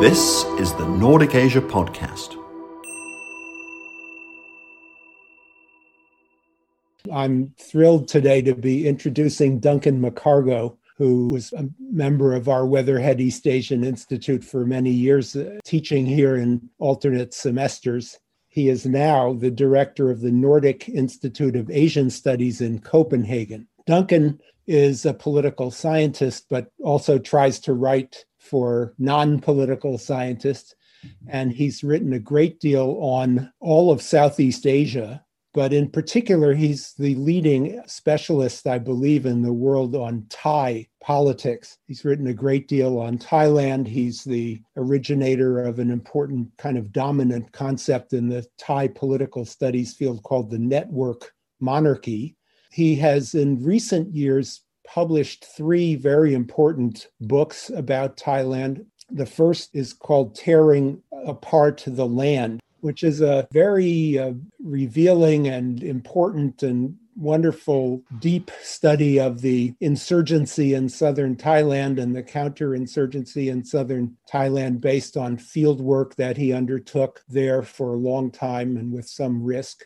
This is the Nordic Asia Podcast. I'm thrilled today to be introducing Duncan McCargo, who was a member of our Weatherhead East Asian Institute for many years, uh, teaching here in alternate semesters. He is now the director of the Nordic Institute of Asian Studies in Copenhagen. Duncan is a political scientist, but also tries to write for non political scientists. And he's written a great deal on all of Southeast Asia. But in particular, he's the leading specialist, I believe, in the world on Thai politics. He's written a great deal on Thailand. He's the originator of an important kind of dominant concept in the Thai political studies field called the network monarchy. He has, in recent years, published three very important books about Thailand. The first is called Tearing Apart the Land, which is a very uh, revealing and important and wonderful deep study of the insurgency in southern Thailand and the counterinsurgency in southern Thailand based on field work that he undertook there for a long time and with some risk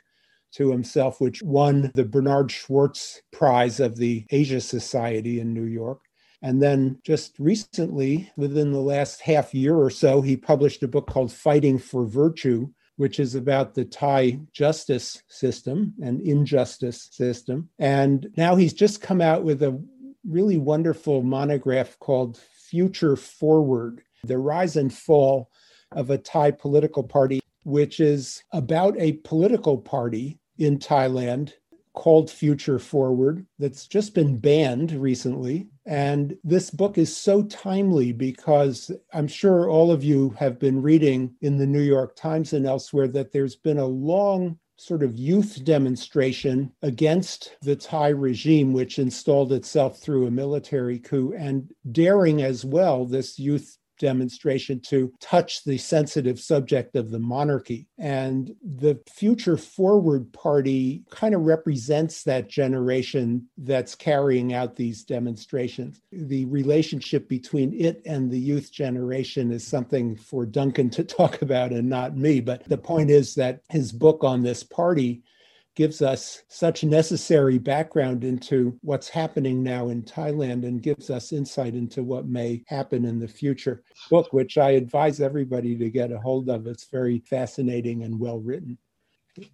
to himself, which won the Bernard Schwartz Prize of the Asia Society in New York. And then just recently, within the last half year or so, he published a book called Fighting for Virtue, which is about the Thai justice system and injustice system. And now he's just come out with a really wonderful monograph called Future Forward The Rise and Fall of a Thai Political Party, which is about a political party in Thailand called Future Forward that's just been banned recently. And this book is so timely because I'm sure all of you have been reading in the New York Times and elsewhere that there's been a long sort of youth demonstration against the Thai regime, which installed itself through a military coup, and daring as well this youth demonstration to touch the sensitive subject of the monarchy. And the Future Forward Party kind of represents that generation that's carrying out these demonstrations. The relationship between it and the youth generation is something for Duncan to talk about and not me. But the point is that his book on this party gives us such necessary background into what's happening now in Thailand and gives us insight into what may happen in the future. Book, which I advise everybody to get a hold of. It's very fascinating and well written.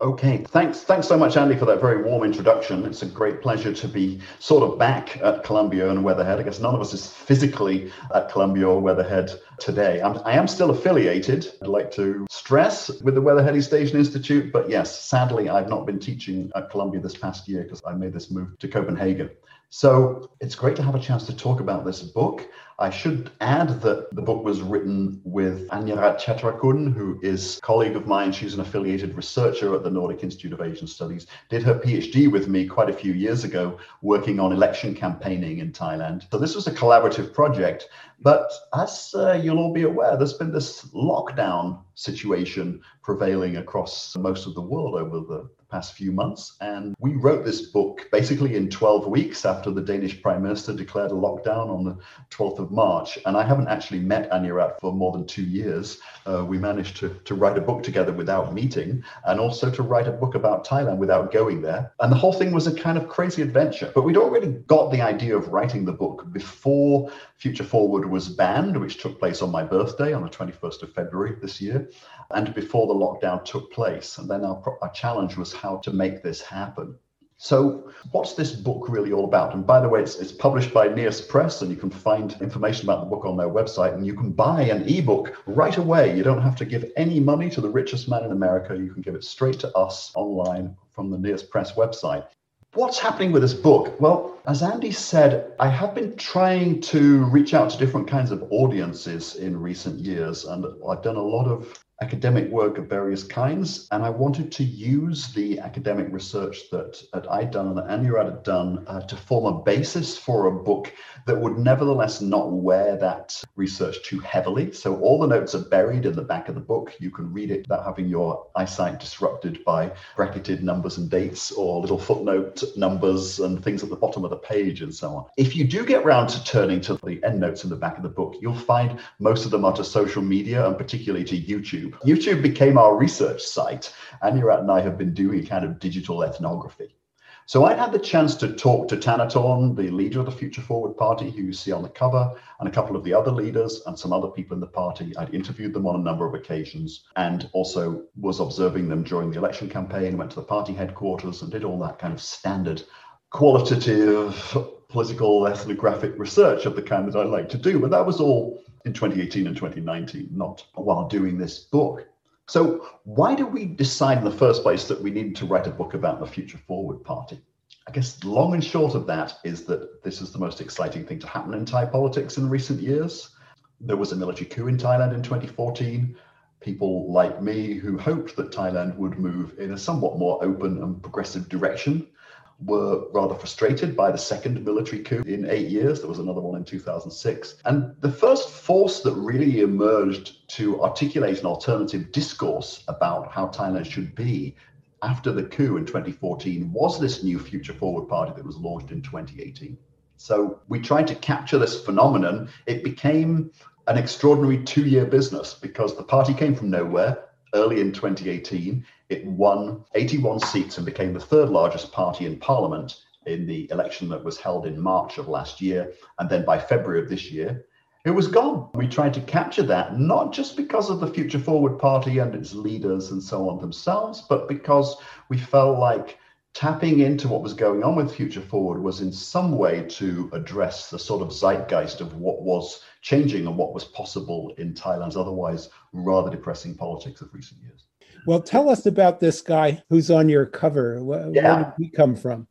Okay, thanks. Thanks so much, Andy, for that very warm introduction. It's a great pleasure to be sort of back at Columbia and Weatherhead. I guess none of us is physically at Columbia or Weatherhead today. I'm, I am still affiliated. I'd like to stress with the Weatherhead East Asian Institute, but yes, sadly, I've not been teaching at Columbia this past year because I made this move to Copenhagen. So it's great to have a chance to talk about this book. I should add that the book was written with Anyarat Chattharakul, who is a colleague of mine. She's an affiliated researcher at the Nordic Institute of Asian Studies. Did her PhD with me quite a few years ago, working on election campaigning in Thailand. So this was a collaborative project. But as uh, you'll all be aware, there's been this lockdown situation prevailing across most of the world over the past few months. And we wrote this book basically in 12 weeks after the Danish Prime Minister declared a lockdown on the 12th of March. And I haven't actually met Anyarat for more than two years. Uh, we managed to, to write a book together without meeting and also to write a book about Thailand without going there. And the whole thing was a kind of crazy adventure. But we'd already got the idea of writing the book before Future Forward was banned, which took place on my birthday on the 21st of February this year and before the lockdown took place. And then our, our challenge was how to make this happen. So, what's this book really all about? And by the way, it's, it's published by NIAS Press, and you can find information about the book on their website. And you can buy an ebook right away. You don't have to give any money to the richest man in America. You can give it straight to us online from the NIAS Press website. What's happening with this book? Well, as Andy said, I have been trying to reach out to different kinds of audiences in recent years, and I've done a lot of academic work of various kinds, and I wanted to use the academic research that, that I'd done and that Anyarat had done uh, to form a basis for a book that would nevertheless not wear that research too heavily. So all the notes are buried in the back of the book. You can read it without having your eyesight disrupted by bracketed numbers and dates or little footnote numbers and things at the bottom of the page and so on. If you do get round to turning to the endnotes in the back of the book, you'll find most of them are to social media and particularly to YouTube. YouTube. YouTube became our research site. Anyarat and I have been doing kind of digital ethnography. So I'd had the chance to talk to Thanathorn, the leader of the Future Forward Party, who you see on the cover, and a couple of the other leaders and some other people in the party. I'd interviewed them on a number of occasions and also was observing them during the election campaign, went to the party headquarters and did all that kind of standard qualitative political ethnographic research of the kind that I like to do. But that was all in 2018 and 2019, not while doing this book. So, why did we decide in the first place that we needed to write a book about the Future Forward Party? I guess long and short of that is that this is the most exciting thing to happen in Thai politics in recent years. There was a military coup in Thailand in 2014. People like me who hoped that Thailand would move in a somewhat more open and progressive direction were rather frustrated by the second military coup in eight years. There was another one in 2006. And the first force that really emerged to articulate an alternative discourse about how Thailand should be after the coup in 2014 was this new Future Forward Party that was launched in 2018. So we tried to capture this phenomenon. It became an extraordinary two year business because the party came from nowhere early in 2018. It won 81 seats and became the third largest party in parliament in the election that was held in March of last year. And then by February of this year, it was gone. We tried to capture that, not just because of the Future Forward Party and its leaders and so on themselves, but because we felt like tapping into what was going on with Future Forward was in some way to address the sort of zeitgeist of what was changing and what was possible in Thailand's otherwise rather depressing politics of recent years. Well, tell us about this guy who's on your cover. Where, yeah. where did he come from?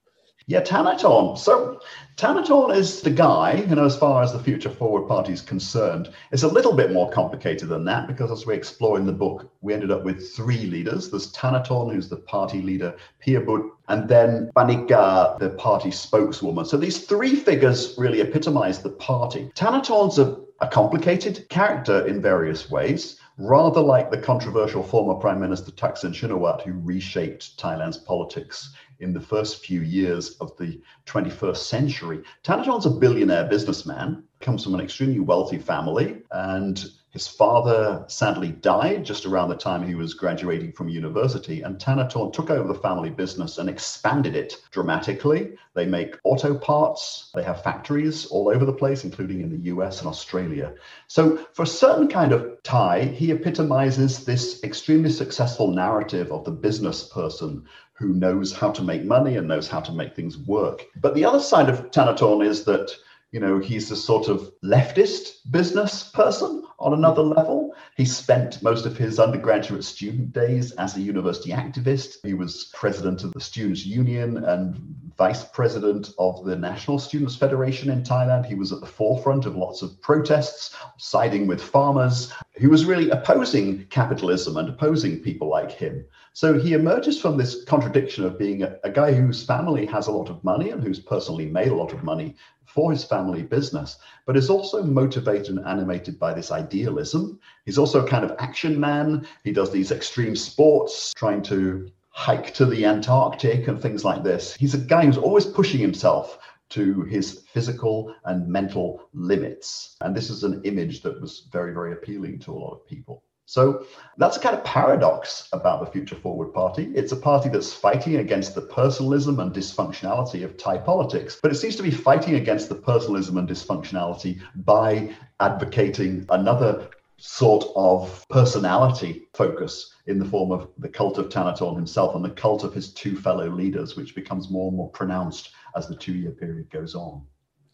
Yeah, Thanathorn. So Thanathorn is the guy, you know, as far as the Future Forward Party is concerned. It's a little bit more complicated than that because as we explore in the book, we ended up with three leaders. There's Thanathorn, who's the party leader, Piyabutr, and then Pannika, the party spokeswoman. So these three figures really epitomize the party. Thanathorn's a, a complicated character in various ways rather like the controversial former Prime Minister Thaksin Shinawatra, who reshaped Thailand's politics in the first few years of the 21st century. Thanathorn's a billionaire businessman, comes from an extremely wealthy family, and his father sadly died just around the time he was graduating from university, and Thanathorn took over the family business and expanded it dramatically. They make auto parts, they have factories all over the place, including in the US and Australia. So, for a certain kind of Thai, he epitomizes this extremely successful narrative of the business person who knows how to make money and knows how to make things work. But the other side of Thanathorn is that you know, he's a sort of leftist business person on another mm. level. He spent most of his undergraduate student days as a university activist. He was president of the Students' Union and vice president of the National Students' Federation in Thailand. He was at the forefront of lots of protests, siding with farmers. He was really opposing capitalism and opposing people like him. So he emerges from this contradiction of being a, a guy whose family has a lot of money and who's personally made a lot of money for his family business, but is also motivated and animated by this idealism. He's also kind of action man. He does these extreme sports, trying to hike to the Antarctic and things like this. He's a guy who's always pushing himself to his physical and mental limits. And this is an image that was very, very appealing to a lot of people. So that's a kind of paradox about the Future Forward Party. It's a party that's fighting against the personalism and dysfunctionality of Thai politics, but it seems to be fighting against the personalism and dysfunctionality by advocating another sort of personality focus in the form of the cult of Thanathorn himself and the cult of his two fellow leaders, which becomes more and more pronounced as the two year period goes on.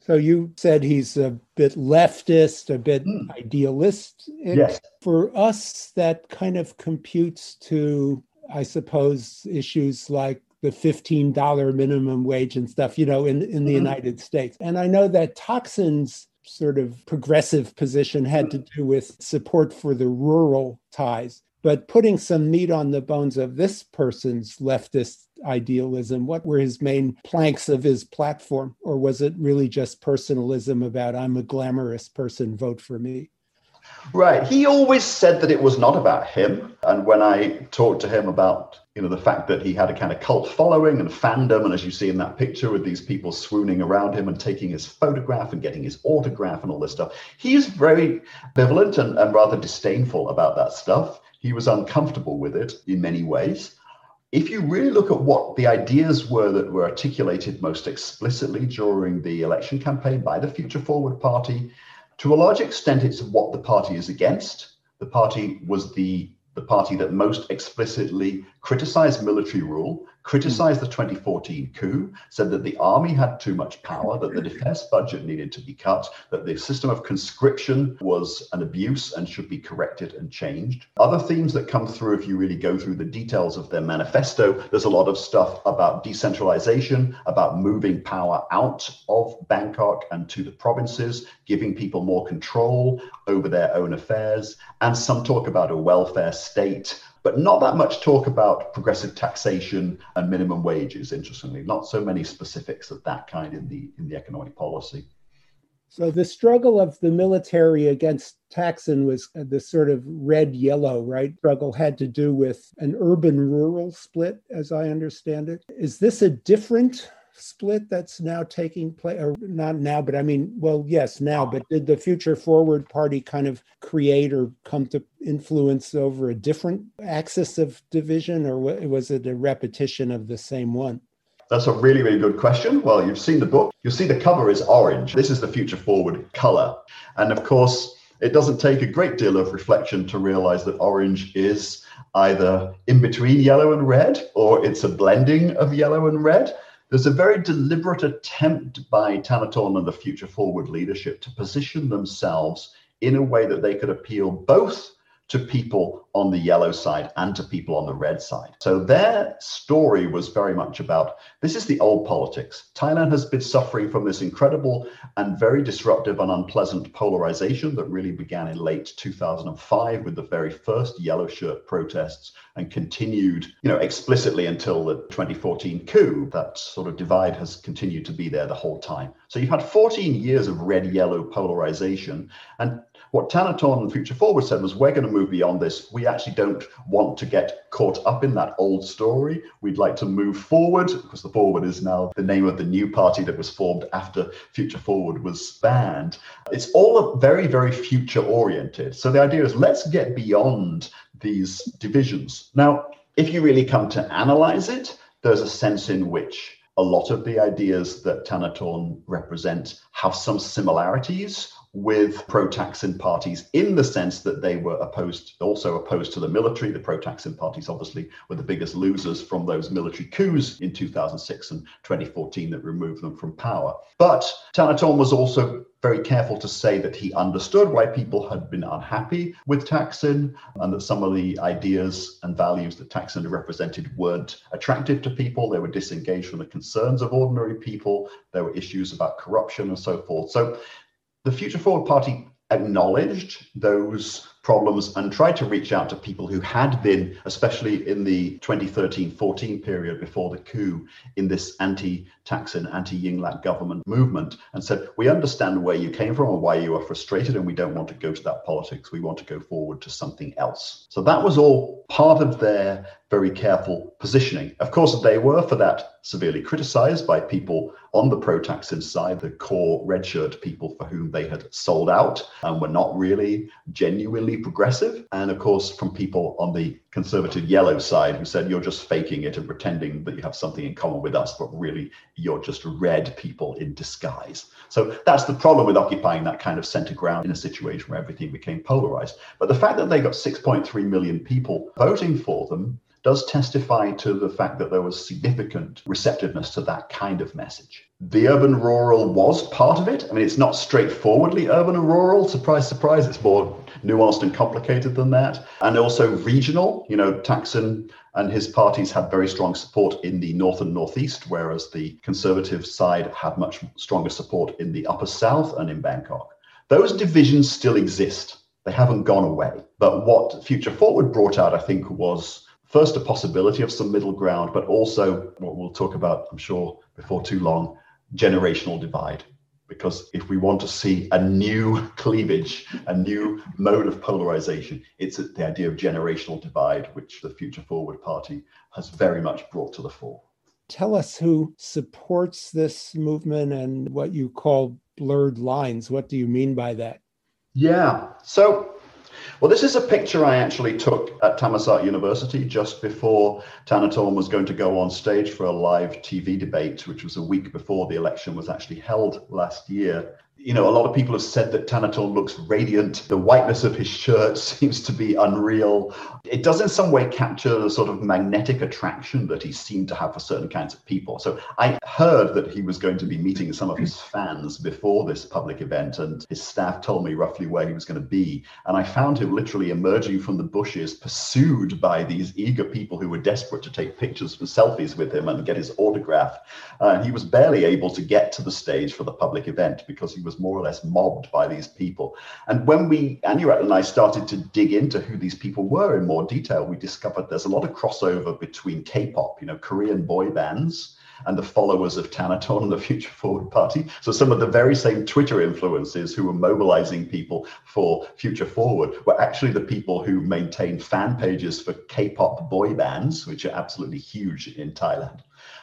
So you said he's a bit leftist, a bit mm. idealist. And yes. For us, that kind of computes to, I suppose, issues like the $15 minimum wage and stuff, you know, in, in the mm-hmm. United States. And I know that Thaksin's sort of progressive position had to do with support for the rural Thais. But putting some meat on the bones of this person's leftist idealism, what were his main planks of his platform? Or was it really just personalism about, I'm a glamorous person, vote for me? Right. He always said that it was not about him. And when I talked to him about, you know, the fact that he had a kind of cult following and fandom, and as you see in that picture with these people swooning around him and taking his photograph and getting his autograph and all this stuff, he's very ambivalent and, and rather disdainful about that stuff. He was uncomfortable with it in many ways. If you really look at what the ideas were that were articulated most explicitly during the election campaign by the Future Forward Party, to a large extent, it's what the party is against. The party was the the party that most explicitly criticized military rule, Mm. criticized the 2014 coup, said that the army had too much power, that the defense budget needed to be cut, that the system of conscription was an abuse and should be corrected and changed. Other themes that come through, if you really go through the details of their manifesto, there's a lot of stuff about decentralization, about moving power out of Bangkok and to the provinces, giving people more control over their own affairs, and some talk about a welfare state but not that much talk about progressive taxation and minimum wages interestingly not so many specifics of that kind in the in the economic policy so the struggle of the military against Thaksin was the sort of red yellow, right? Struggle had to do with an urban rural split, as I understand it. Is this a different split that's now taking place or not now but i mean well yes now but did the future forward party kind of create or come to influence over a different axis of division or was it a repetition of the same one that's a really, really good question. Well, you've seen the book. You'll see the cover is orange. This is the future forward color. And of course, it doesn't take a great deal of reflection to realize that orange is either in between yellow and red or it's a blending of yellow and red. There's a very deliberate attempt by Thanathorn and the Future Forward leadership to position themselves in a way that they could appeal both to people on the yellow side and to people on the red side. So their story was very much about this is the old politics. Thailand has been suffering from this incredible and very disruptive and unpleasant polarization that really began in late 2005 with the very first yellow shirt protests and continued, you know, explicitly until the 2014 coup. That sort of divide has continued to be there the whole time. So you've had 14 years of red yellow polarization and what Thanathorn and Future Forward said was, we're going to move beyond this. We actually don't want to get caught up in that old story. We'd like to move forward, because the Forward is now the name of the new party that was formed after Future Forward was banned. It's all very, very future oriented. So the idea is let's get beyond these divisions. Now, if you really come to analyze it, there's a sense in which a lot of the ideas that Thanathorn represent have some similarities with pro-Thaksin parties in the sense that they were opposed, also opposed to the military. The pro-Thaksin parties obviously were the biggest losers from those military coups in 2006 and 2014 that removed them from power. But Thanathorn was also very careful to say that he understood why people had been unhappy with Thaksin and that some of the ideas and values that Thaksin represented weren't attractive to people. They were disengaged from the concerns of ordinary people. There were issues about corruption and so forth. So the Future Forward Party acknowledged those problems and tried to reach out to people who had been, especially in the 2013 14 period before the coup, in this anti Thaksin, anti Yingluck government movement, and said, We understand where you came from and why you are frustrated, and we don't want to go to that politics. We want to go forward to something else. So that was all part of their very careful positioning. Of course, they were for that severely criticized by people on the pro Thaksin side, the core red shirt people for whom they had sold out and were not really genuinely progressive. And of course, from people on the conservative yellow side who said, you're just faking it and pretending that you have something in common with us, but really you're just red people in disguise. So that's the problem with occupying that kind of center ground in a situation where everything became polarized. But the fact that they got 6.3 million people voting for them does testify to the fact that there was significant receptiveness to that kind of message. The urban rural was part of it. I mean, it's not straightforwardly urban and rural, surprise, surprise. It's more nuanced and complicated than that. And also regional. You know, Thaksin and his parties had very strong support in the north and northeast, whereas the conservative side had much stronger support in the upper south and in Bangkok. Those divisions still exist. They haven't gone away. But what Future Forward brought out, I think, was first a possibility of some middle ground, but also what we'll talk about, I'm sure, before too long generational divide. Because if we want to see a new cleavage, a new mode of polarization, it's the idea of generational divide, which the Future Forward Party has very much brought to the fore. Tell us who supports this movement and what you call blurred lines. What do you mean by that? Yeah. So well, this is a picture I actually took at Thammasat University just before Thanathorn was going to go on stage for a live TV debate, which was a week before the election was actually held last year you know, a lot of people have said that Thanathorn looks radiant. The whiteness of his shirt seems to be unreal. It does, in some way, capture the sort of magnetic attraction that he seemed to have for certain kinds of people. So I heard that he was going to be meeting some of his fans before this public event, and his staff told me roughly where he was going to be. And I found him literally emerging from the bushes, pursued by these eager people who were desperate to take pictures and selfies with him and get his autograph. Uh, he was barely able to get to the stage for the public event because he was was more or less mobbed by these people. And when we, Anyarat and I started to dig into who these people were in more detail, we discovered there's a lot of crossover between K-pop, you know, Korean boy bands, and the followers of Thanathorn and the Future Forward Party. So some of the very same Twitter influences who were mobilizing people for Future Forward were actually the people who maintained fan pages for K-pop boy bands, which are absolutely huge in Thailand.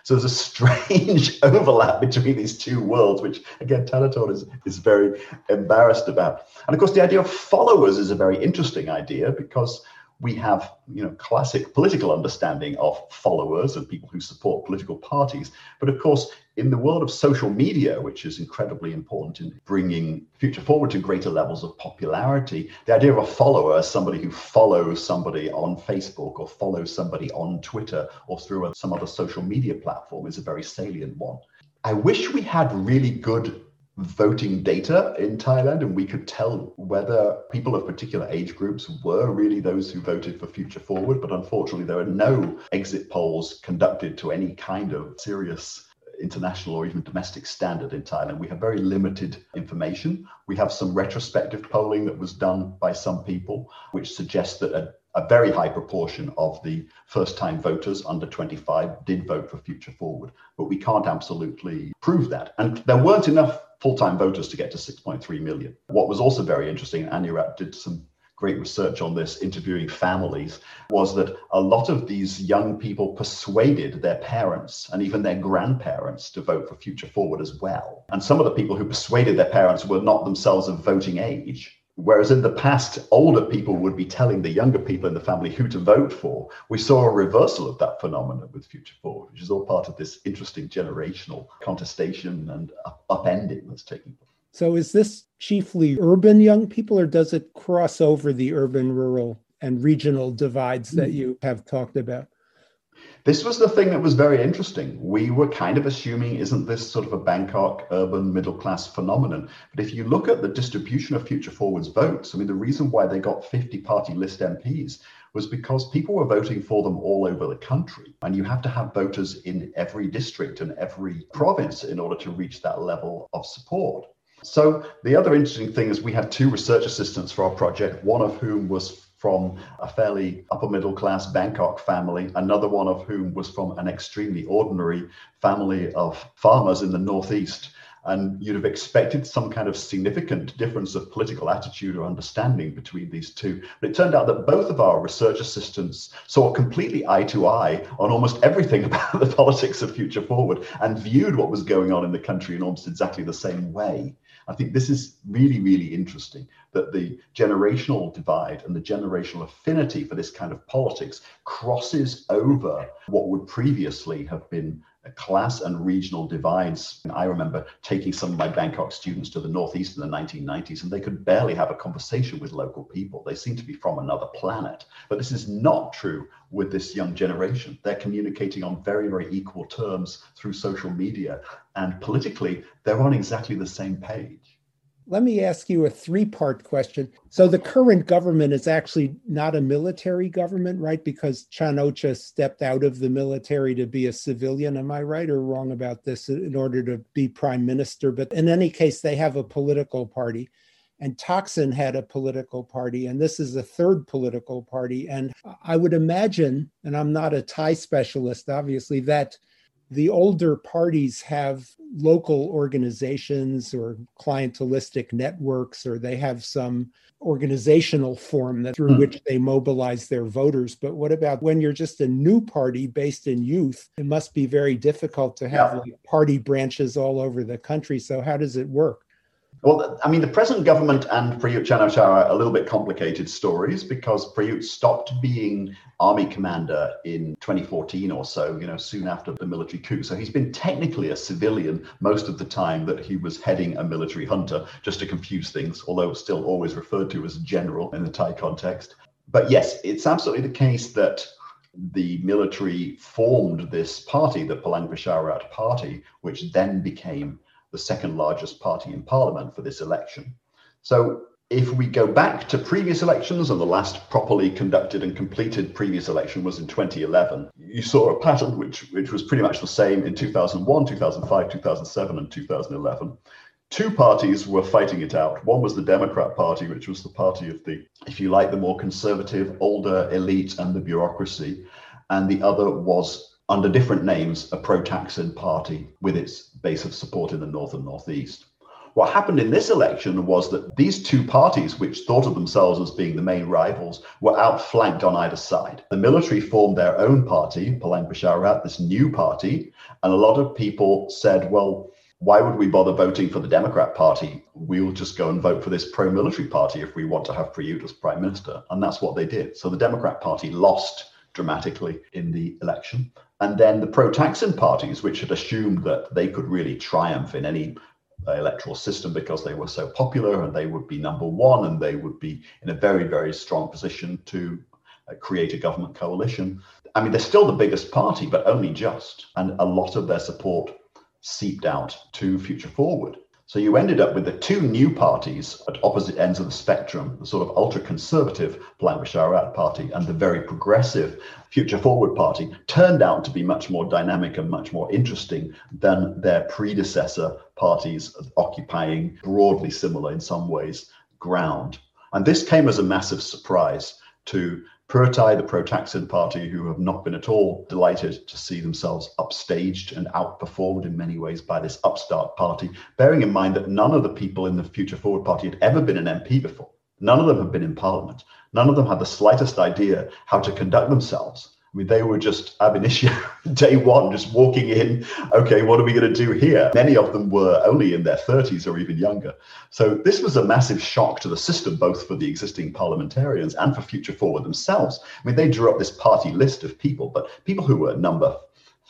So there's a strange overlap between these two worlds, which again, Thanathorn is, is very embarrassed about. And of course, the idea of followers is a very interesting idea because we have you know classic political understanding of followers and people who support political parties. But of course in the world of social media which is incredibly important in bringing future forward to greater levels of popularity the idea of a follower as somebody who follows somebody on facebook or follows somebody on twitter or through some other social media platform is a very salient one. I wish we had really good voting data in Thailand, and we could tell whether people of particular age groups were really those who voted for Future Forward. But unfortunately, there are no exit polls conducted to any kind of serious international or even domestic standard in Thailand. We have very limited information. We have some retrospective polling that was done by some people, which suggests that a, a very high proportion of the first time voters under 25 did vote for Future Forward. But we can't absolutely prove that. And there weren't enough full-time voters to get to 6.3 million. What was also very interesting, Anyarat did some great research on this, interviewing families, was that a lot of these young people persuaded their parents and even their grandparents to vote for Future Forward as well. And some of the people who persuaded their parents were not themselves of voting age. Whereas in the past, older people would be telling the younger people in the family who to vote for. We saw a reversal of that phenomenon with Future Forward, which is all part of this interesting generational contestation and upending that's taking place. So, is this chiefly urban young people, or does it cross over the urban, rural, and regional divides that hmm. you have talked about? This was the thing that was very interesting. We were kind of assuming, isn't this sort of a Bangkok urban middle class phenomenon? But if you look at the distribution of Future Forward's votes, I mean, the reason why they got 50 party list MPs was because people were voting for them all over the country. And you have to have voters in every district and every province in order to reach that level of support. So the other interesting thing is we had two research assistants for our project, one of whom was from a fairly upper middle class Bangkok family, another one of whom was from an extremely ordinary family of farmers in the Northeast. And you'd have expected some kind of significant difference of political attitude or understanding between these two. But it turned out that both of our research assistants saw completely eye to eye on almost everything about the politics of Future Forward and viewed what was going on in the country in almost exactly the same way. I think this is really, really interesting that the generational divide and the generational affinity for this kind of politics crosses over what would previously have been class and regional divides. I remember taking some of my Bangkok students to the Northeast in the 1990s, and they could barely have a conversation with local people. They seemed to be from another planet. But this is not true with this young generation. They're communicating on very, very equal terms through social media, and politically, they're on exactly the same page. Let me ask you a three part question. So, the current government is actually not a military government, right? Because Chan-o-cha stepped out of the military to be a civilian. Am I right or wrong about this in order to be prime minister? But in any case, they have a political party. and Thaksin had a political party, and this is a third political party. And I would imagine, and I'm not a Thai specialist, obviously, that the older parties have local organizations or clientelistic networks, or they have some organizational form that through mm. which they mobilize their voters. But what about when you're just a new party based in youth? It must be very difficult to have yeah. like party branches all over the country. So how does it work? Well, I mean, the present government and Prayut Chan-o-cha are a little bit complicated stories because Prayut stopped being army commander in 2014 or so, you know, soon after the military coup. So he's been technically a civilian most of the time that he was heading a military junta, just to confuse things, although it's still always referred to as general in the Thai context. But yes, it's absolutely the case that the military formed this party, the Palang Pracharat Party, which then became the second largest party in parliament for this election. So if we go back to previous elections, and the last properly conducted and completed previous election was in 2011, you saw a pattern which, which was pretty much the same in 2001, 2005, 2007, and 2011. Two parties were fighting it out. One was the Democrat Party, which was the party of the, if you like, the more conservative, older elite and the bureaucracy. And the other was under different names, a pro Thaksin party with its base of support in the north and northeast. What happened in this election was that these two parties, which thought of themselves as being the main rivals, were outflanked on either side. The military formed their own party, Palang Pracharat, this new party, and a lot of people said, well, why would we bother voting for the Democrat Party? We'll just go and vote for this pro military party if we want to have Prayut as prime minister. And that's what they did. So the Democrat Party lost dramatically in the election. And then the pro Thaksin parties, which had assumed that they could really triumph in any electoral system because they were so popular and they would be number one and they would be in a very, very strong position to uh, create a government coalition. I mean, they're still the biggest party, but only just. And a lot of their support seeped out to Future Forward. So you ended up with the two new parties at opposite ends of the spectrum, the sort of ultra conservative Palang Pracharat party and the very progressive Future Forward party turned out to be much more dynamic and much more interesting than their predecessor parties occupying broadly similar in some ways ground. And this came as a massive surprise to Pheu the pro Thaksin party, who have not been at all delighted to see themselves upstaged and outperformed in many ways by this upstart party, bearing in mind that none of the people in the Future Forward party had ever been an MP before. None of them had been in parliament. None of them had the slightest idea how to conduct themselves. I mean, they were just ab initio day one, just walking in. Okay, what are we going to do here? Many of them were only in their 30s or even younger. So this was a massive shock to the system, both for the existing parliamentarians and for Future Forward themselves. I mean, they drew up this party list of people, but people who were number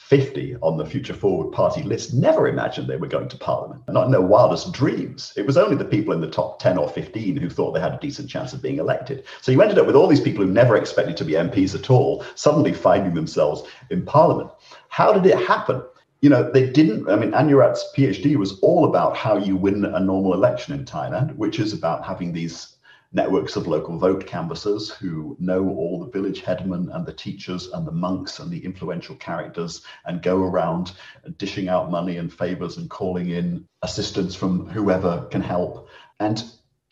50 on the Future Forward Party list never imagined they were going to Parliament. Not in their wildest dreams. It was only the people in the top 10 or 15 who thought they had a decent chance of being elected. So you ended up with all these people who never expected to be MPs at all, suddenly finding themselves in Parliament. How did it happen? You know, they didn't. I mean, Anyarat's PhD was all about how you win a normal election in Thailand, which is about having these networks of local vote canvassers who know all the village headmen and the teachers and the monks and the influential characters and go around dishing out money and favors and calling in assistance from whoever can help. And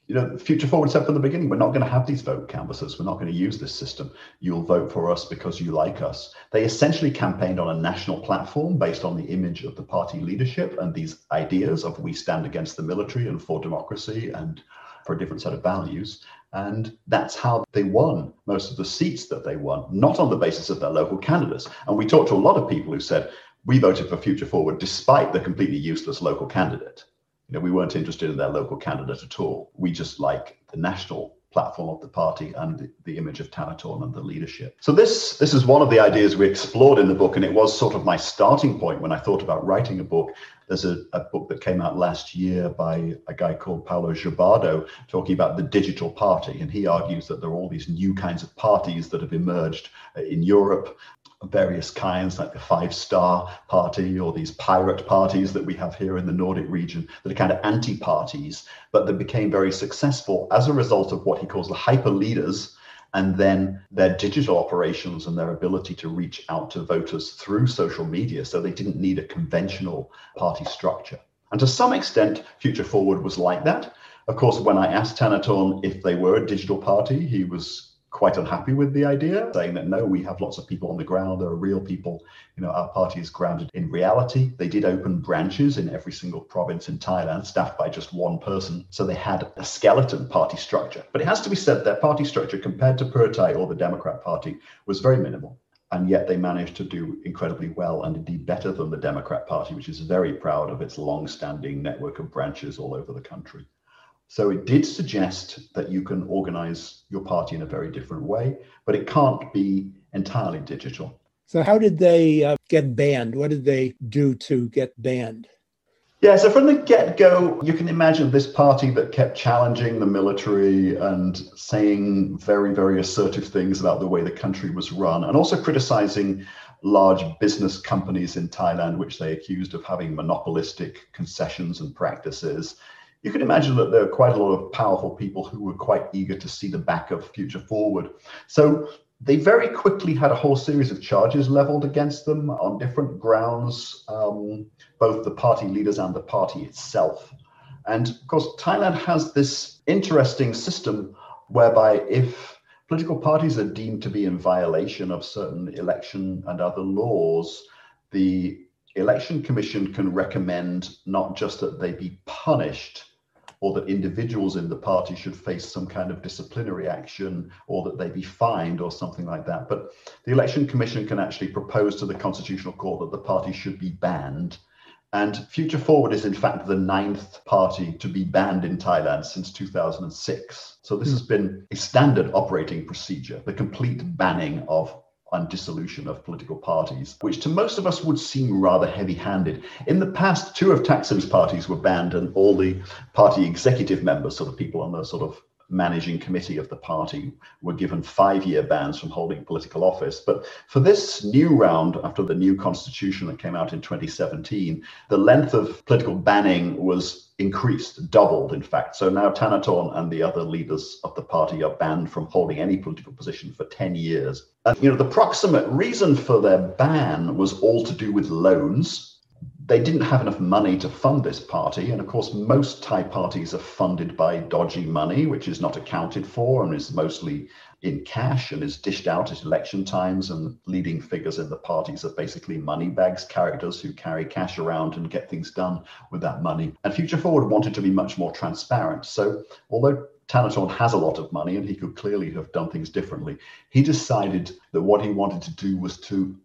you know, Future Forward said from the beginning, we're not going to have these vote canvassers. We're not going to use this system. You'll vote for us because you like us. They essentially campaigned on a national platform based on the image of the party leadership and these ideas of we stand against the military and for democracy and for a different set of values. And that's how they won most of the seats that they won, not on the basis of their local candidates. And we talked to a lot of people who said, we voted for Future Forward despite the completely useless local candidate. You know, we weren't interested in their local candidate at all. We just like the national platform of the party and the, the image of Thanathorn and the leadership. So this this is one of the ideas we explored in the book, and it was sort of my starting point when I thought about writing a book. There's a, a book that came out last year by a guy called Paolo Gerbaudo talking about the digital party, and he argues that there are all these new kinds of parties that have emerged uh, in Europe various kinds, like the Five Star Party or these pirate parties that we have here in the Nordic region, that are kind of anti parties, but that became very successful as a result of what he calls the hyper leaders and then their digital operations and their ability to reach out to voters through social media. So they didn't need a conventional party structure. And to some extent, Future Forward was like that. Of course, when I asked Thanathorn if they were a digital party, he was quite unhappy with the idea, saying that no, we have lots of people on the ground. There are real people. You know, our party is grounded in reality. They did open branches in every single province in Thailand, staffed by just one person. So they had a skeleton party structure. But it has to be said their party structure, compared to Pheu Thai or the Democrat Party, was very minimal. And yet they managed to do incredibly well and indeed better than the Democrat Party, which is very proud of its long standing network of branches all over the country. So it did suggest that you can organize your party in a very different way, but it can't be entirely digital. So, how did they uh, get banned? What did they do to get banned? Yeah, so from the get go, you can imagine this party that kept challenging the military and saying very, very assertive things about the way the country was run, and also criticizing large business companies in Thailand, which they accused of having monopolistic concessions and practices you can imagine that there are quite a lot of powerful people who were quite eager to see the back of Future Forward. So they very quickly had a whole series of charges leveled against them on different grounds, um, both the party leaders and the party itself. And of course, Thailand has this interesting system whereby if political parties are deemed to be in violation of certain election and other laws, the election commission can recommend not just that they be punished or that individuals in the party should face some kind of disciplinary action or that they be fined or something like that. But the Election Commission can actually propose to the Constitutional Court that the party should be banned. And Future Forward is, in fact, the ninth party to be banned in Thailand since 2006. So this hmm. has been a standard operating procedure, the complete banning of and dissolution of political parties, which to most of us would seem rather heavy handed. In the past, two of Thaksin's parties were banned, and all the party executive members, so the people on the sort of managing committee of the party were given five year bans from holding political office. But for this new round, after the new constitution that came out in 2017, the length of political banning was increased, doubled, in fact. So now Thanathorn and the other leaders of the party are banned from holding any political position for 10 years. And, you know, the proximate reason for their ban was all to do with loans they didn't have enough money to fund this party. And of course, most Thai parties are funded by dodgy money, which is not accounted for and is mostly in cash and is dished out at election times. And leading figures in the parties are basically money bags characters who carry cash around and get things done with that money. And Future Forward wanted to be much more transparent. So, although Thanathorn has a lot of money and he could clearly have done things differently. He decided that what he wanted to do was to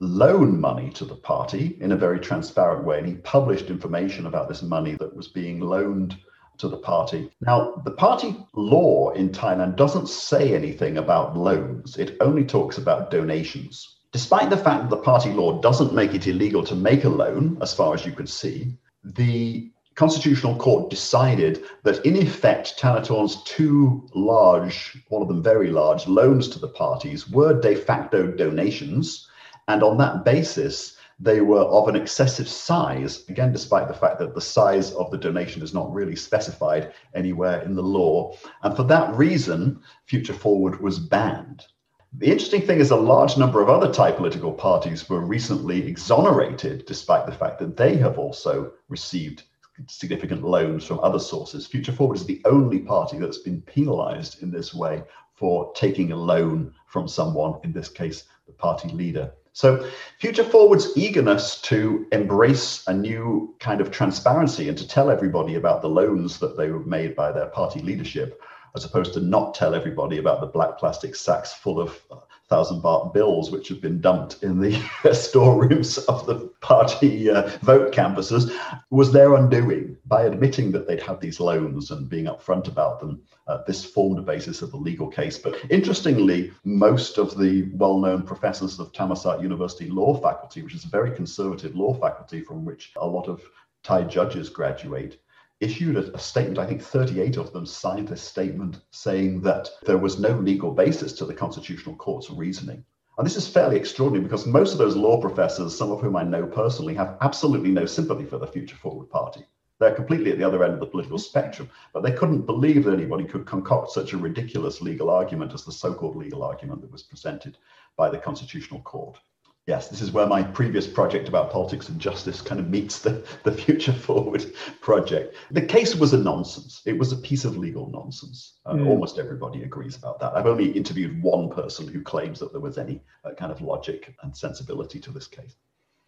loan money to the party in a very transparent way. And he published information about this money that was being loaned to the party. Now, the party law in Thailand doesn't say anything about loans, it only talks about donations. Despite the fact that the party law doesn't make it illegal to make a loan, as far as you could see, the Constitutional Court decided that, in effect, Thanathorn's two large, one of them very large, loans to the parties were de facto donations and on that basis, they were of an excessive size, again, despite the fact that the size of the donation is not really specified anywhere in the law. And for that reason, Future Forward was banned. The interesting thing is, a large number of other Thai political parties were recently exonerated, despite the fact that they have also received significant loans from other sources. Future Forward is the only party that's been penalized in this way for taking a loan from someone, in this case, the party leader. So, Future Forward's eagerness to embrace a new kind of transparency and to tell everybody about the loans that they were made by their party leadership, as opposed to not tell everybody about the black plastic sacks full of uh, thousand baht bills which have been dumped in the storerooms of the party uh, vote canvassers was their undoing by admitting that they'd had these loans and being upfront about them. Uh, this formed a basis of the legal case. But interestingly, most of the well known professors of Thammasat University Law Faculty, which is a very conservative law faculty from which a lot of Thai judges graduate, issued a, a, statement. I think 38 of them signed this statement saying that there was no legal basis to the Constitutional Court's reasoning. And this is fairly extraordinary because most of those law professors, some of whom I know personally, have absolutely no sympathy for the Future Forward Party. They're completely at the other end of the political spectrum, but they couldn't believe that anybody could concoct such a ridiculous legal argument as the so called legal argument that was presented by the Constitutional Court. Yes, this is where my previous project about politics and justice kind of meets the, the Future Forward project. The case was a nonsense. It was a piece of legal nonsense. Uh, mm. Almost everybody agrees about that. I've only interviewed one person who claims that there was any uh, kind of logic and sensibility to this case.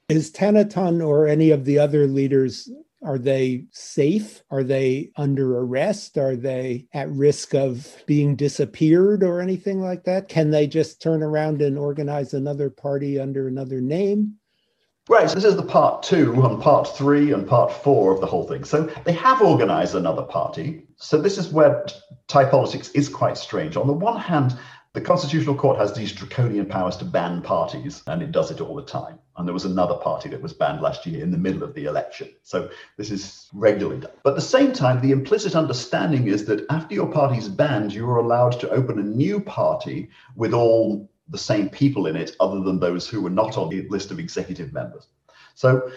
Is Thanathorn or any of the other leaders are they safe? Are they under arrest? Are they at risk of being disappeared or anything like that? Can they just turn around and organize another party under another name? Right, so this is the part two and part three and part four of the whole thing. So they have organized another party. So this is where Thai politics is quite strange. On the one hand, the Constitutional Court has these draconian powers to ban parties, and it does it all the time. And there was another party that was banned last year in the middle of the election. So this is regularly done. But at the same time, the implicit understanding is that after your party's banned, you are allowed to open a new party with all the same people in it, other than those who were not on the list of executive members. So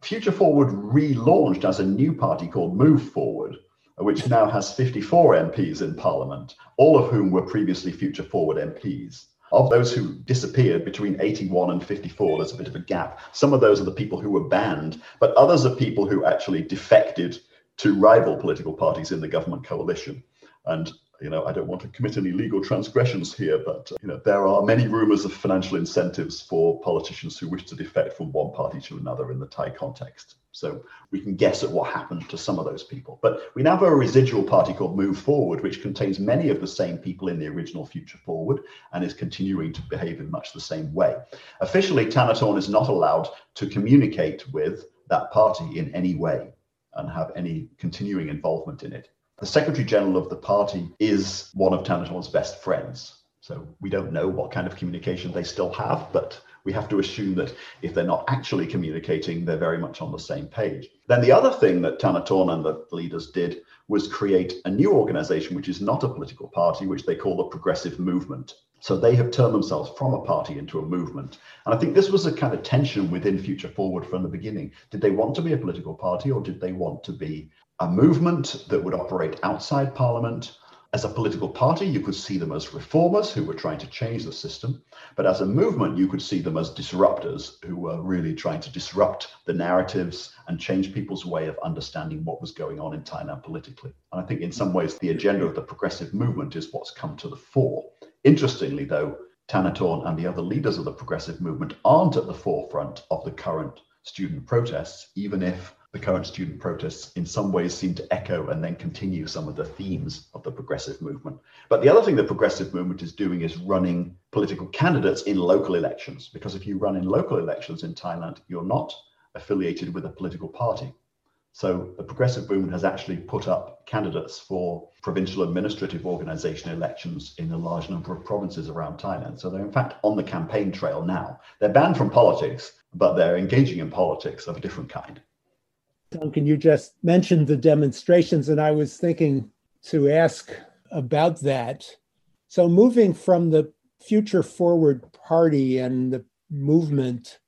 Future Forward relaunched as a new party called Move Forward which now has 54 MPs in Parliament, all of whom were previously Future Forward MPs. Of those who disappeared between 81 and 54, there's a bit of a gap. Some of those are the people who were banned, but others are people who actually defected to rival political parties in the government coalition. And you know, I don't want to commit any legal transgressions here, but you know, there are many rumors of financial incentives for politicians who wish to defect from one party to another in the Thai context. So we can guess at what happened to some of those people. But we now have a residual party called Move Forward, which contains many of the same people in the original Future Forward and is continuing to behave in much the same way. Officially, Thanathorn is not allowed to communicate with that party in any way and have any continuing involvement in it. The Secretary General of the party is one of Thanathorn's best friends. So we don't know what kind of communication they still have, but we have to assume that if they're not actually communicating, they're very much on the same page. Then the other thing that Thanathorn and the leaders did was create a new organization, which is not a political party, which they call the Progressive Movement. So they have turned themselves from a party into a movement. And I think this was a kind of tension within Future Forward from the beginning. Did they want to be a political party or did they want to be a movement that would operate outside Parliament? As a political party, you could see them as reformers who were trying to change the system. But as a movement, you could see them as disruptors who were really trying to disrupt the narratives and change people's way of understanding what was going on in Thailand politically. And I think in some ways, the agenda of the progressive movement is what's come to the fore. Interestingly, though, Thanathorn and the other leaders of the progressive movement aren't at the forefront of the current student protests, even if the current student protests in some ways seem to echo and then continue some of the themes of the progressive movement. But the other thing the progressive movement is doing is running political candidates in local elections, because if you run in local elections in Thailand, you're not affiliated with a political party. So the progressive movement has actually put up candidates for provincial administrative organization elections in a large number of provinces around Thailand. So they're in fact on the campaign trail now. They're banned from politics, but they're engaging in politics of a different kind. Duncan, you just mentioned the demonstrations, and I was thinking to ask about that. So, moving from the Future Forward Party and the movement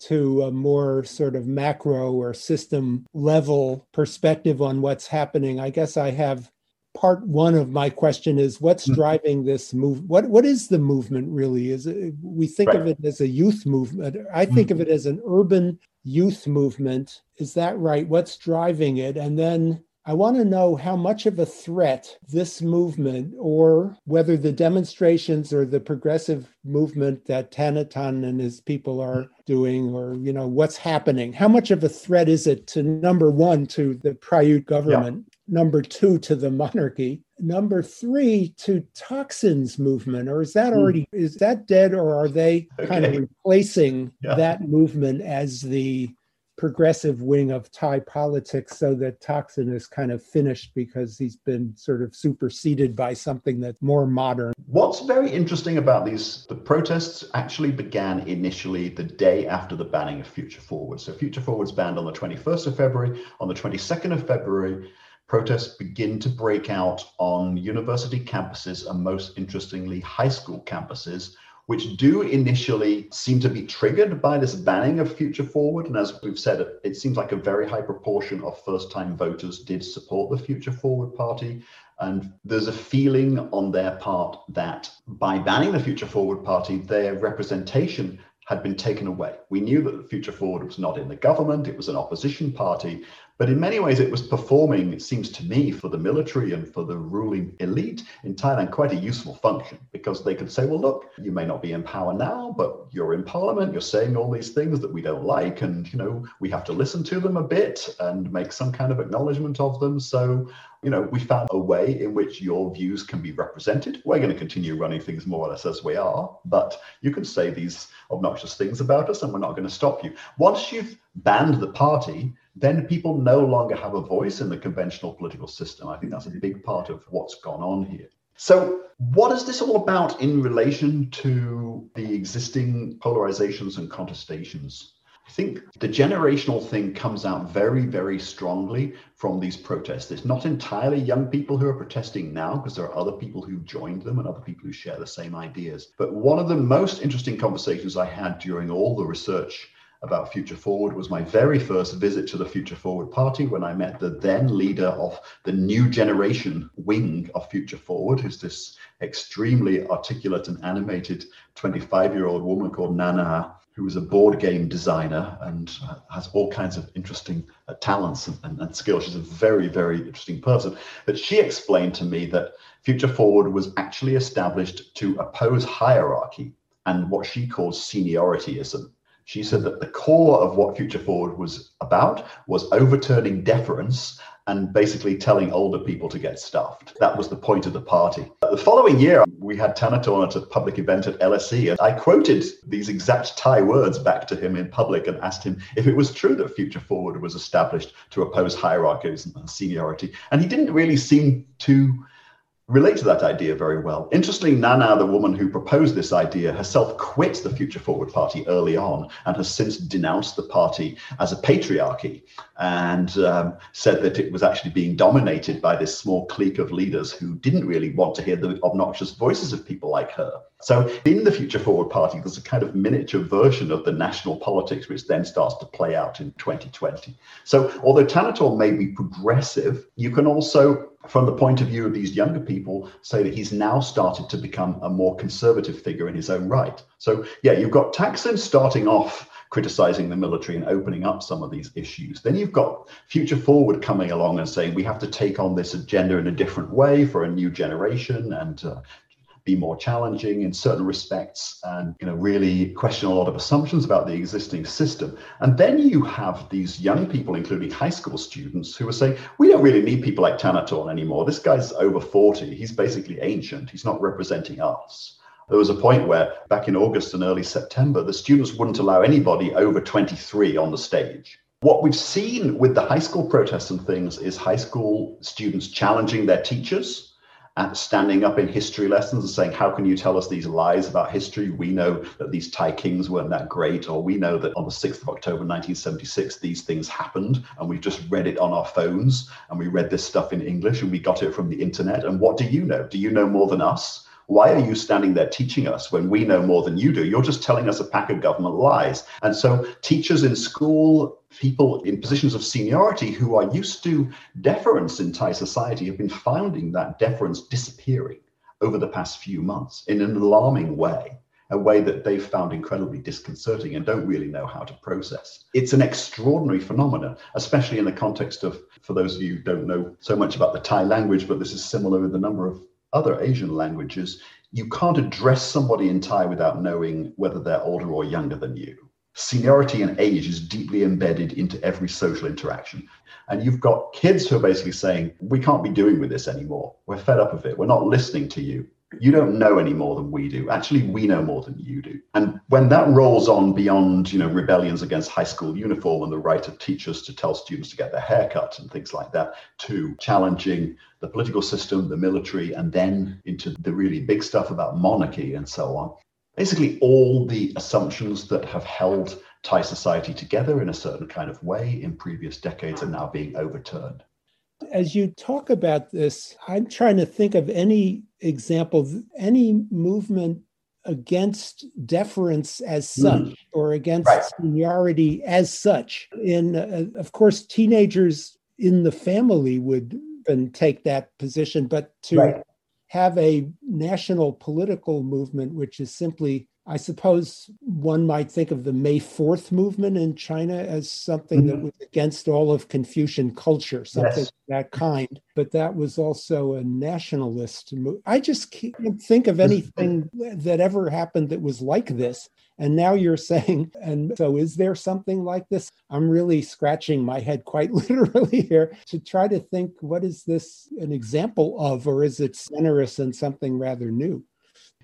to a more sort of macro or system level perspective on what's happening, I guess I have part one of my question is what's mm-hmm. driving this move what what is the movement really is it, we think right. of it as a youth movement i think mm-hmm. of it as an urban youth movement. Is that right? What's driving it? And then I want to know how much of a threat this movement, or whether the demonstrations or the progressive movement that Thanathorn and his people are doing, or you know what's happening. How much of a threat is it to number one to the Prayut government, yeah. Number two to the monarchy, number three to Thaksin's movement, or is that hmm. already mm. is that dead, or are they okay. kind of replacing yeah. that movement as the progressive wing of Thai politics so that Thaksin is kind of finished because he's been sort of superseded by something that's more modern. What's very interesting about these, the protests actually began initially the day after the banning of Future Forward. So Future Forward's banned on the 21st of February. On the 22nd of February, protests begin to break out on university campuses and most interestingly, high school campuses which do initially seem to be triggered by this banning of Future Forward. And as we've said, it seems like a very high proportion of first time voters did support the Future Forward Party. And there's a feeling on their part that by banning the Future Forward Party, their representation had been taken away. We knew that the Future Forward was not in the government, it was an opposition party, but in many ways, it was performing, it seems to me, for the military and for the ruling elite in Thailand, quite a useful function because they could say, well, look, you may not be in power now, but you're in parliament, you're saying all these things that we don't like, and, you know, we have to listen to them a bit and make some kind of acknowledgement of them. So, you know, we found a way in which your views can be represented. We're going to continue running things more or less as we are, but you can say these obnoxious things about us and we're not going to stop you. Once you've banned the party, then people no longer have a voice in the conventional political system. I think that's a mm-hmm. big part of what's gone on here. So, what is this all about in relation to the existing polarizations and contestations? I think the generational thing comes out very, very strongly from these protests. It's not entirely young people who are protesting now, because there are other people who joined them and other people who share the same ideas. But one of the most interesting conversations I had during all the research about Future Forward was my very first visit to the Future Forward Party when I met the then leader of the new generation wing of Future Forward, who's this extremely articulate and animated 25 year old woman called Nana, who is a board game designer and has all kinds of interesting uh, talents and, and, and skills. She's a very, very interesting person. But she explained to me that Future Forward was actually established to oppose hierarchy and what she calls seniorityism she said that the core of what Future Forward was about was overturning deference and basically telling older people to get stuffed. That was the point of the party. The following year, we had Thanathorn at a public event at LSE, and I quoted these exact Thai words back to him in public and asked him if it was true that Future Forward was established to oppose hierarchies and seniority. And he didn't really seem to relate to that idea very well. Interestingly, Nana, the woman who proposed this idea, herself quit the Future Forward Party early on and has since denounced the party as a patriarchy and um, said that it was actually being dominated by this small clique of leaders who didn't really want to hear the obnoxious voices of people like her. So, in the Future Forward Party, there's a kind of miniature version of the national politics, which then starts to play out in 2020. So, although Thanathorn may be progressive, you can also from the point of view of these younger people, say that he's now started to become a more conservative figure in his own right. So, yeah, you've got Thaksin starting off criticizing the military and opening up some of these issues. Then you've got Future Forward coming along and saying we have to take on this agenda in a different way for a new generation and uh, be more challenging in certain respects and you know really question a lot of assumptions about the existing system. And then you have these young people including high school students who are saying we don't really need people like Thanathorn anymore. This guy's over 40 he's basically ancient. He's not representing us. There was a point where back in August and early September the students wouldn't allow anybody over 23 on the stage. What we've seen with the high school protests and things is high school students challenging their teachers at standing up in history lessons and saying, How can you tell us these lies about history? We know that these Thai kings weren't that great, or we know that on the 6th of October 1976, these things happened, and we've just read it on our phones, and we read this stuff in English, and we got it from the internet. And what do you know? Do you know more than us? Why are you standing there teaching us when we know more than you do? You're just telling us a pack of government lies. And so, teachers in school, people in positions of seniority who are used to deference in Thai society have been finding that deference disappearing over the past few months in an alarming way a way that they've found incredibly disconcerting and don't really know how to process. It's an extraordinary phenomenon, especially in the context of, for those of you who don't know so much about the Thai language, but this is similar with a number of other Asian languages, you can't address somebody in Thai without knowing whether they're older or younger than you. Seniority and age is deeply embedded into every social interaction. And you've got kids who are basically saying, We can't be doing with this anymore. We're fed up of it. We're not listening to you you don't know any more than we do. Actually, we know more than you do. And when that rolls on beyond, you know, rebellions against high school uniform and the right of teachers to tell students to get their hair cut and things like that, to challenging the political system, the military, and then into the really big stuff about monarchy and so on. Basically, all the assumptions that have held Thai society together in a certain kind of way in previous decades are now being overturned. As you talk about this, I'm trying to think of any example, any movement against deference as mm-hmm. such mm. or against right. seniority as such. In, uh, of course, teenagers in the family would and take that position, but to right. Have a national political movement which is simply I suppose one might think of the May 4th movement in China as something mm-hmm. that was against all of Confucian culture, something yes. that kind. But that was also a nationalist move. I just can't think of anything that ever happened that was like this. And now you're saying, and so is there something like this? I'm really scratching my head quite literally here to try to think what is this an example of, or is it generous and something rather new?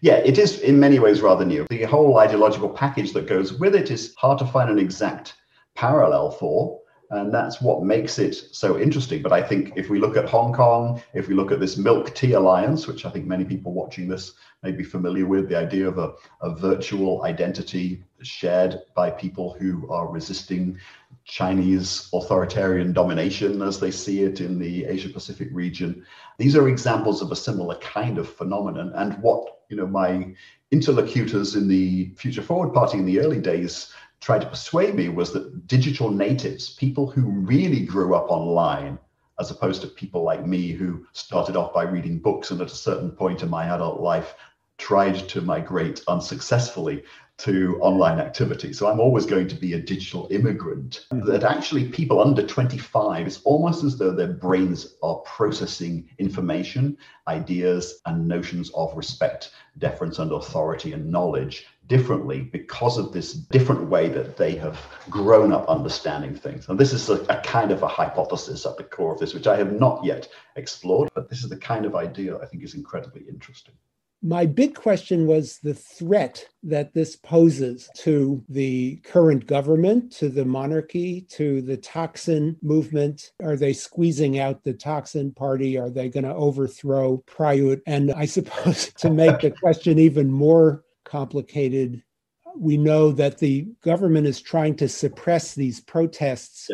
Yeah, it is in many ways rather new. The whole ideological package that goes with it is hard to find an exact parallel for. And that's what makes it so interesting. But I think if we look at Hong Kong, if we look at this Milk Tea Alliance, which I think many people watching this may be familiar with, the idea of a, a virtual identity shared by people who are resisting Chinese authoritarian domination as they see it in the Asia Pacific region. These are examples of a similar kind of phenomenon. And what you know my interlocutors in the Future Forward Party in the early days tried to persuade me was that digital natives, people who really grew up online, as opposed to people like me who started off by reading books and at a certain point in my adult life tried to migrate unsuccessfully to online activity. So I'm always going to be a digital immigrant. Hmm. That actually people under 25, it's almost as though their brains are processing information, ideas, and notions of respect, deference, and authority and knowledge differently because of this different way that they have grown up understanding things. And this is a, a, kind of a hypothesis at the core of this, which I have not yet explored, but this is the kind of idea I think is incredibly interesting. My big question was the threat that this poses to the current government, to the monarchy, to the Thaksin movement. Are they squeezing out the Thaksin party? Are they going to overthrow Prayut? And I suppose to make the question even more complicated. We know that the government is trying to suppress these protests,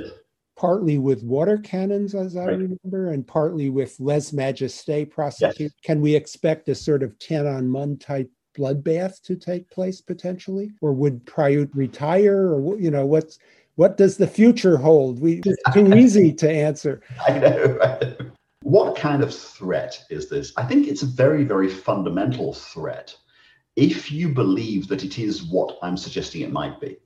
partly with water cannons, as I right. remember, and partly with lèse majesté prosecution. Yes. Can we expect a sort of Tiananmen type bloodbath to take place potentially, or would Prayut retire, or you know what's what does the future hold? We it's too easy to answer. I know. What kind of threat is this? I think it's a very, very fundamental threat if you believe that it is what I'm suggesting it might be,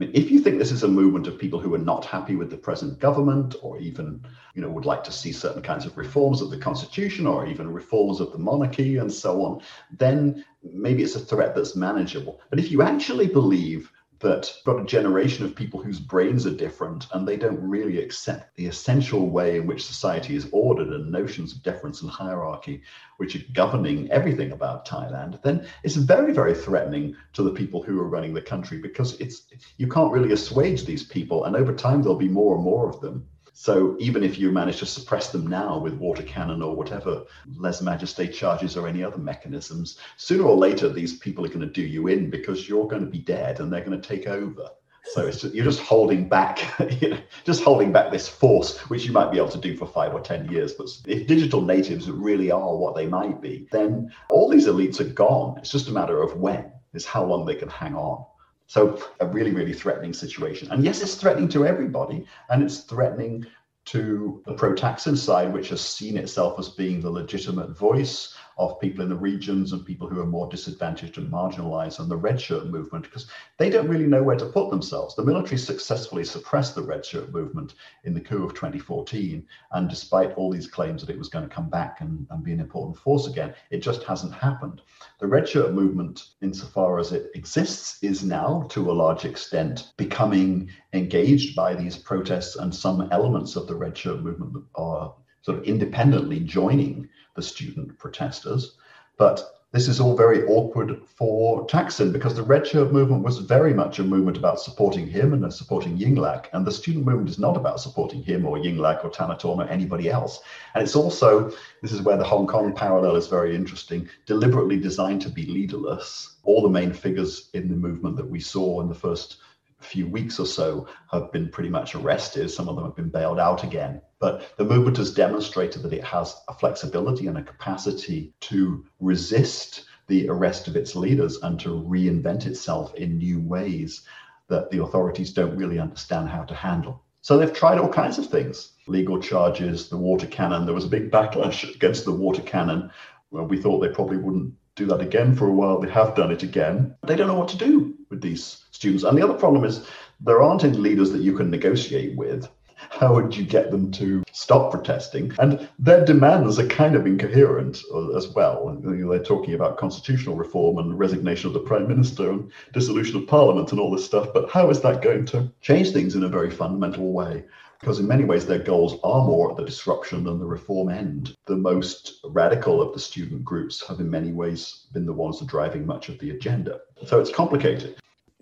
I mean, if you think this is a movement of people who are not happy with the present government, or even, you know, would like to see certain kinds of reforms of the constitution, or even reforms of the monarchy, and so on, then maybe it's a threat that's manageable. But if you actually believe that got a generation of people whose brains are different and they don't really accept the essential way in which society is ordered and notions of deference and hierarchy which are governing everything about Thailand, then it's very, very threatening to the people who are running the country because it's you can't really assuage these people, and over time there'll be more and more of them. So even if you manage to suppress them now with water cannon or whatever lèse majesté charges or any other mechanisms, sooner or later these people are going to do you in because you're going to be dead and they're going to take over. So it's just, you're just holding back, you know, just holding back this force, which you might be able to do for five or ten years. But if digital natives really are what they might be, then all these elites are gone. It's just a matter of when, is how long they can hang on. So a really, really threatening situation. And yes, it's threatening to everybody, and it's threatening to the pro-Thaksin side, which has seen itself as being the legitimate voice of people in the regions and people who are more disadvantaged and marginalized and the red shirt movement because they don't really know where to put themselves. The military successfully suppressed the red shirt movement in the coup of 2014. And despite all these claims that it was going to come back and, and be an important force again, it just hasn't happened. The red shirt movement, insofar as it exists, is now to a large extent becoming engaged by these protests, and some elements of the red shirt movement are sort of independently joining the student protesters. But this is all very awkward for Thaksin because the red shirt movement was very much a movement about supporting him and supporting Yingluck. And the student movement is not about supporting him or Yingluck or Thanathorn or anybody else. And it's also, this is where the Hong Kong parallel is very interesting, deliberately designed to be leaderless. All the main figures in the movement that we saw in the first few weeks or so have been pretty much arrested. Some of them have been bailed out again. But the movement has demonstrated that it has a flexibility and a capacity to resist the arrest of its leaders and to reinvent itself in new ways that the authorities don't really understand how to handle. So they've tried all kinds of things legal charges, the water cannon. There was a big backlash against the water cannon. Well, we thought they probably wouldn't do that again for a while. They have done it again. They don't know what to do with these students. And the other problem is there aren't any leaders that you can negotiate with. How would you get them to stop protesting? And their demands are kind of incoherent uh, as well. They're talking about constitutional reform and resignation of the prime minister and dissolution of parliament and all this stuff. But how is that going to change things in a very fundamental way? Because in many ways their goals are more at the disruption than the reform end. The most radical of the student groups have in many ways been the ones driving much of the agenda. So it's complicated.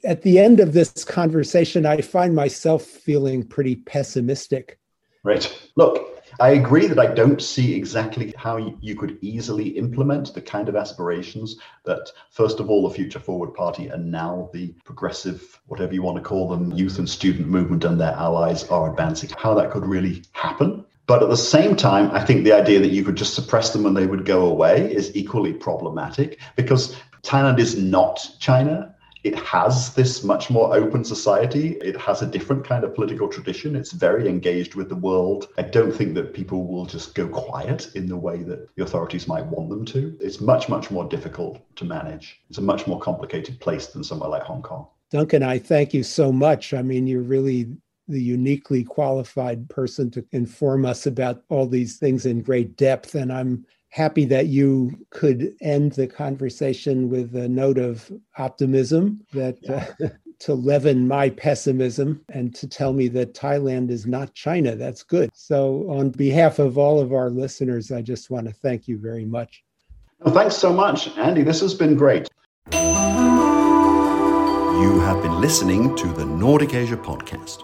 At the end of this conversation, I find myself feeling pretty pessimistic. Right. Look, I agree that I don't see exactly how you could easily implement the kind of aspirations that, first of all, the Future Forward Party and now the progressive, whatever you want to call them, youth and student movement and their allies are advancing, how that could really happen. But at the same time, I think the idea that you could just suppress them and they would go away is equally problematic because Thailand is not China it has this much more open society. It has a different kind of political tradition. It's very engaged with the world. I don't think that people will just go quiet in the way that the authorities might want them to. It's much, much more difficult to manage. It's a much more complicated place than somewhere like Hong Kong. Duncan, I thank you so much. I mean, you're really the uniquely qualified person to inform us about all these things in great depth. And I'm happy that you could end the conversation with a note of optimism that yeah. uh, to leaven my pessimism and to tell me that Thailand is not China. That's good. So, on behalf of all of our listeners, I just want to thank you very much. Well, thanks so much, Andy. This has been great. You have been listening to the Nordic Asia Podcast.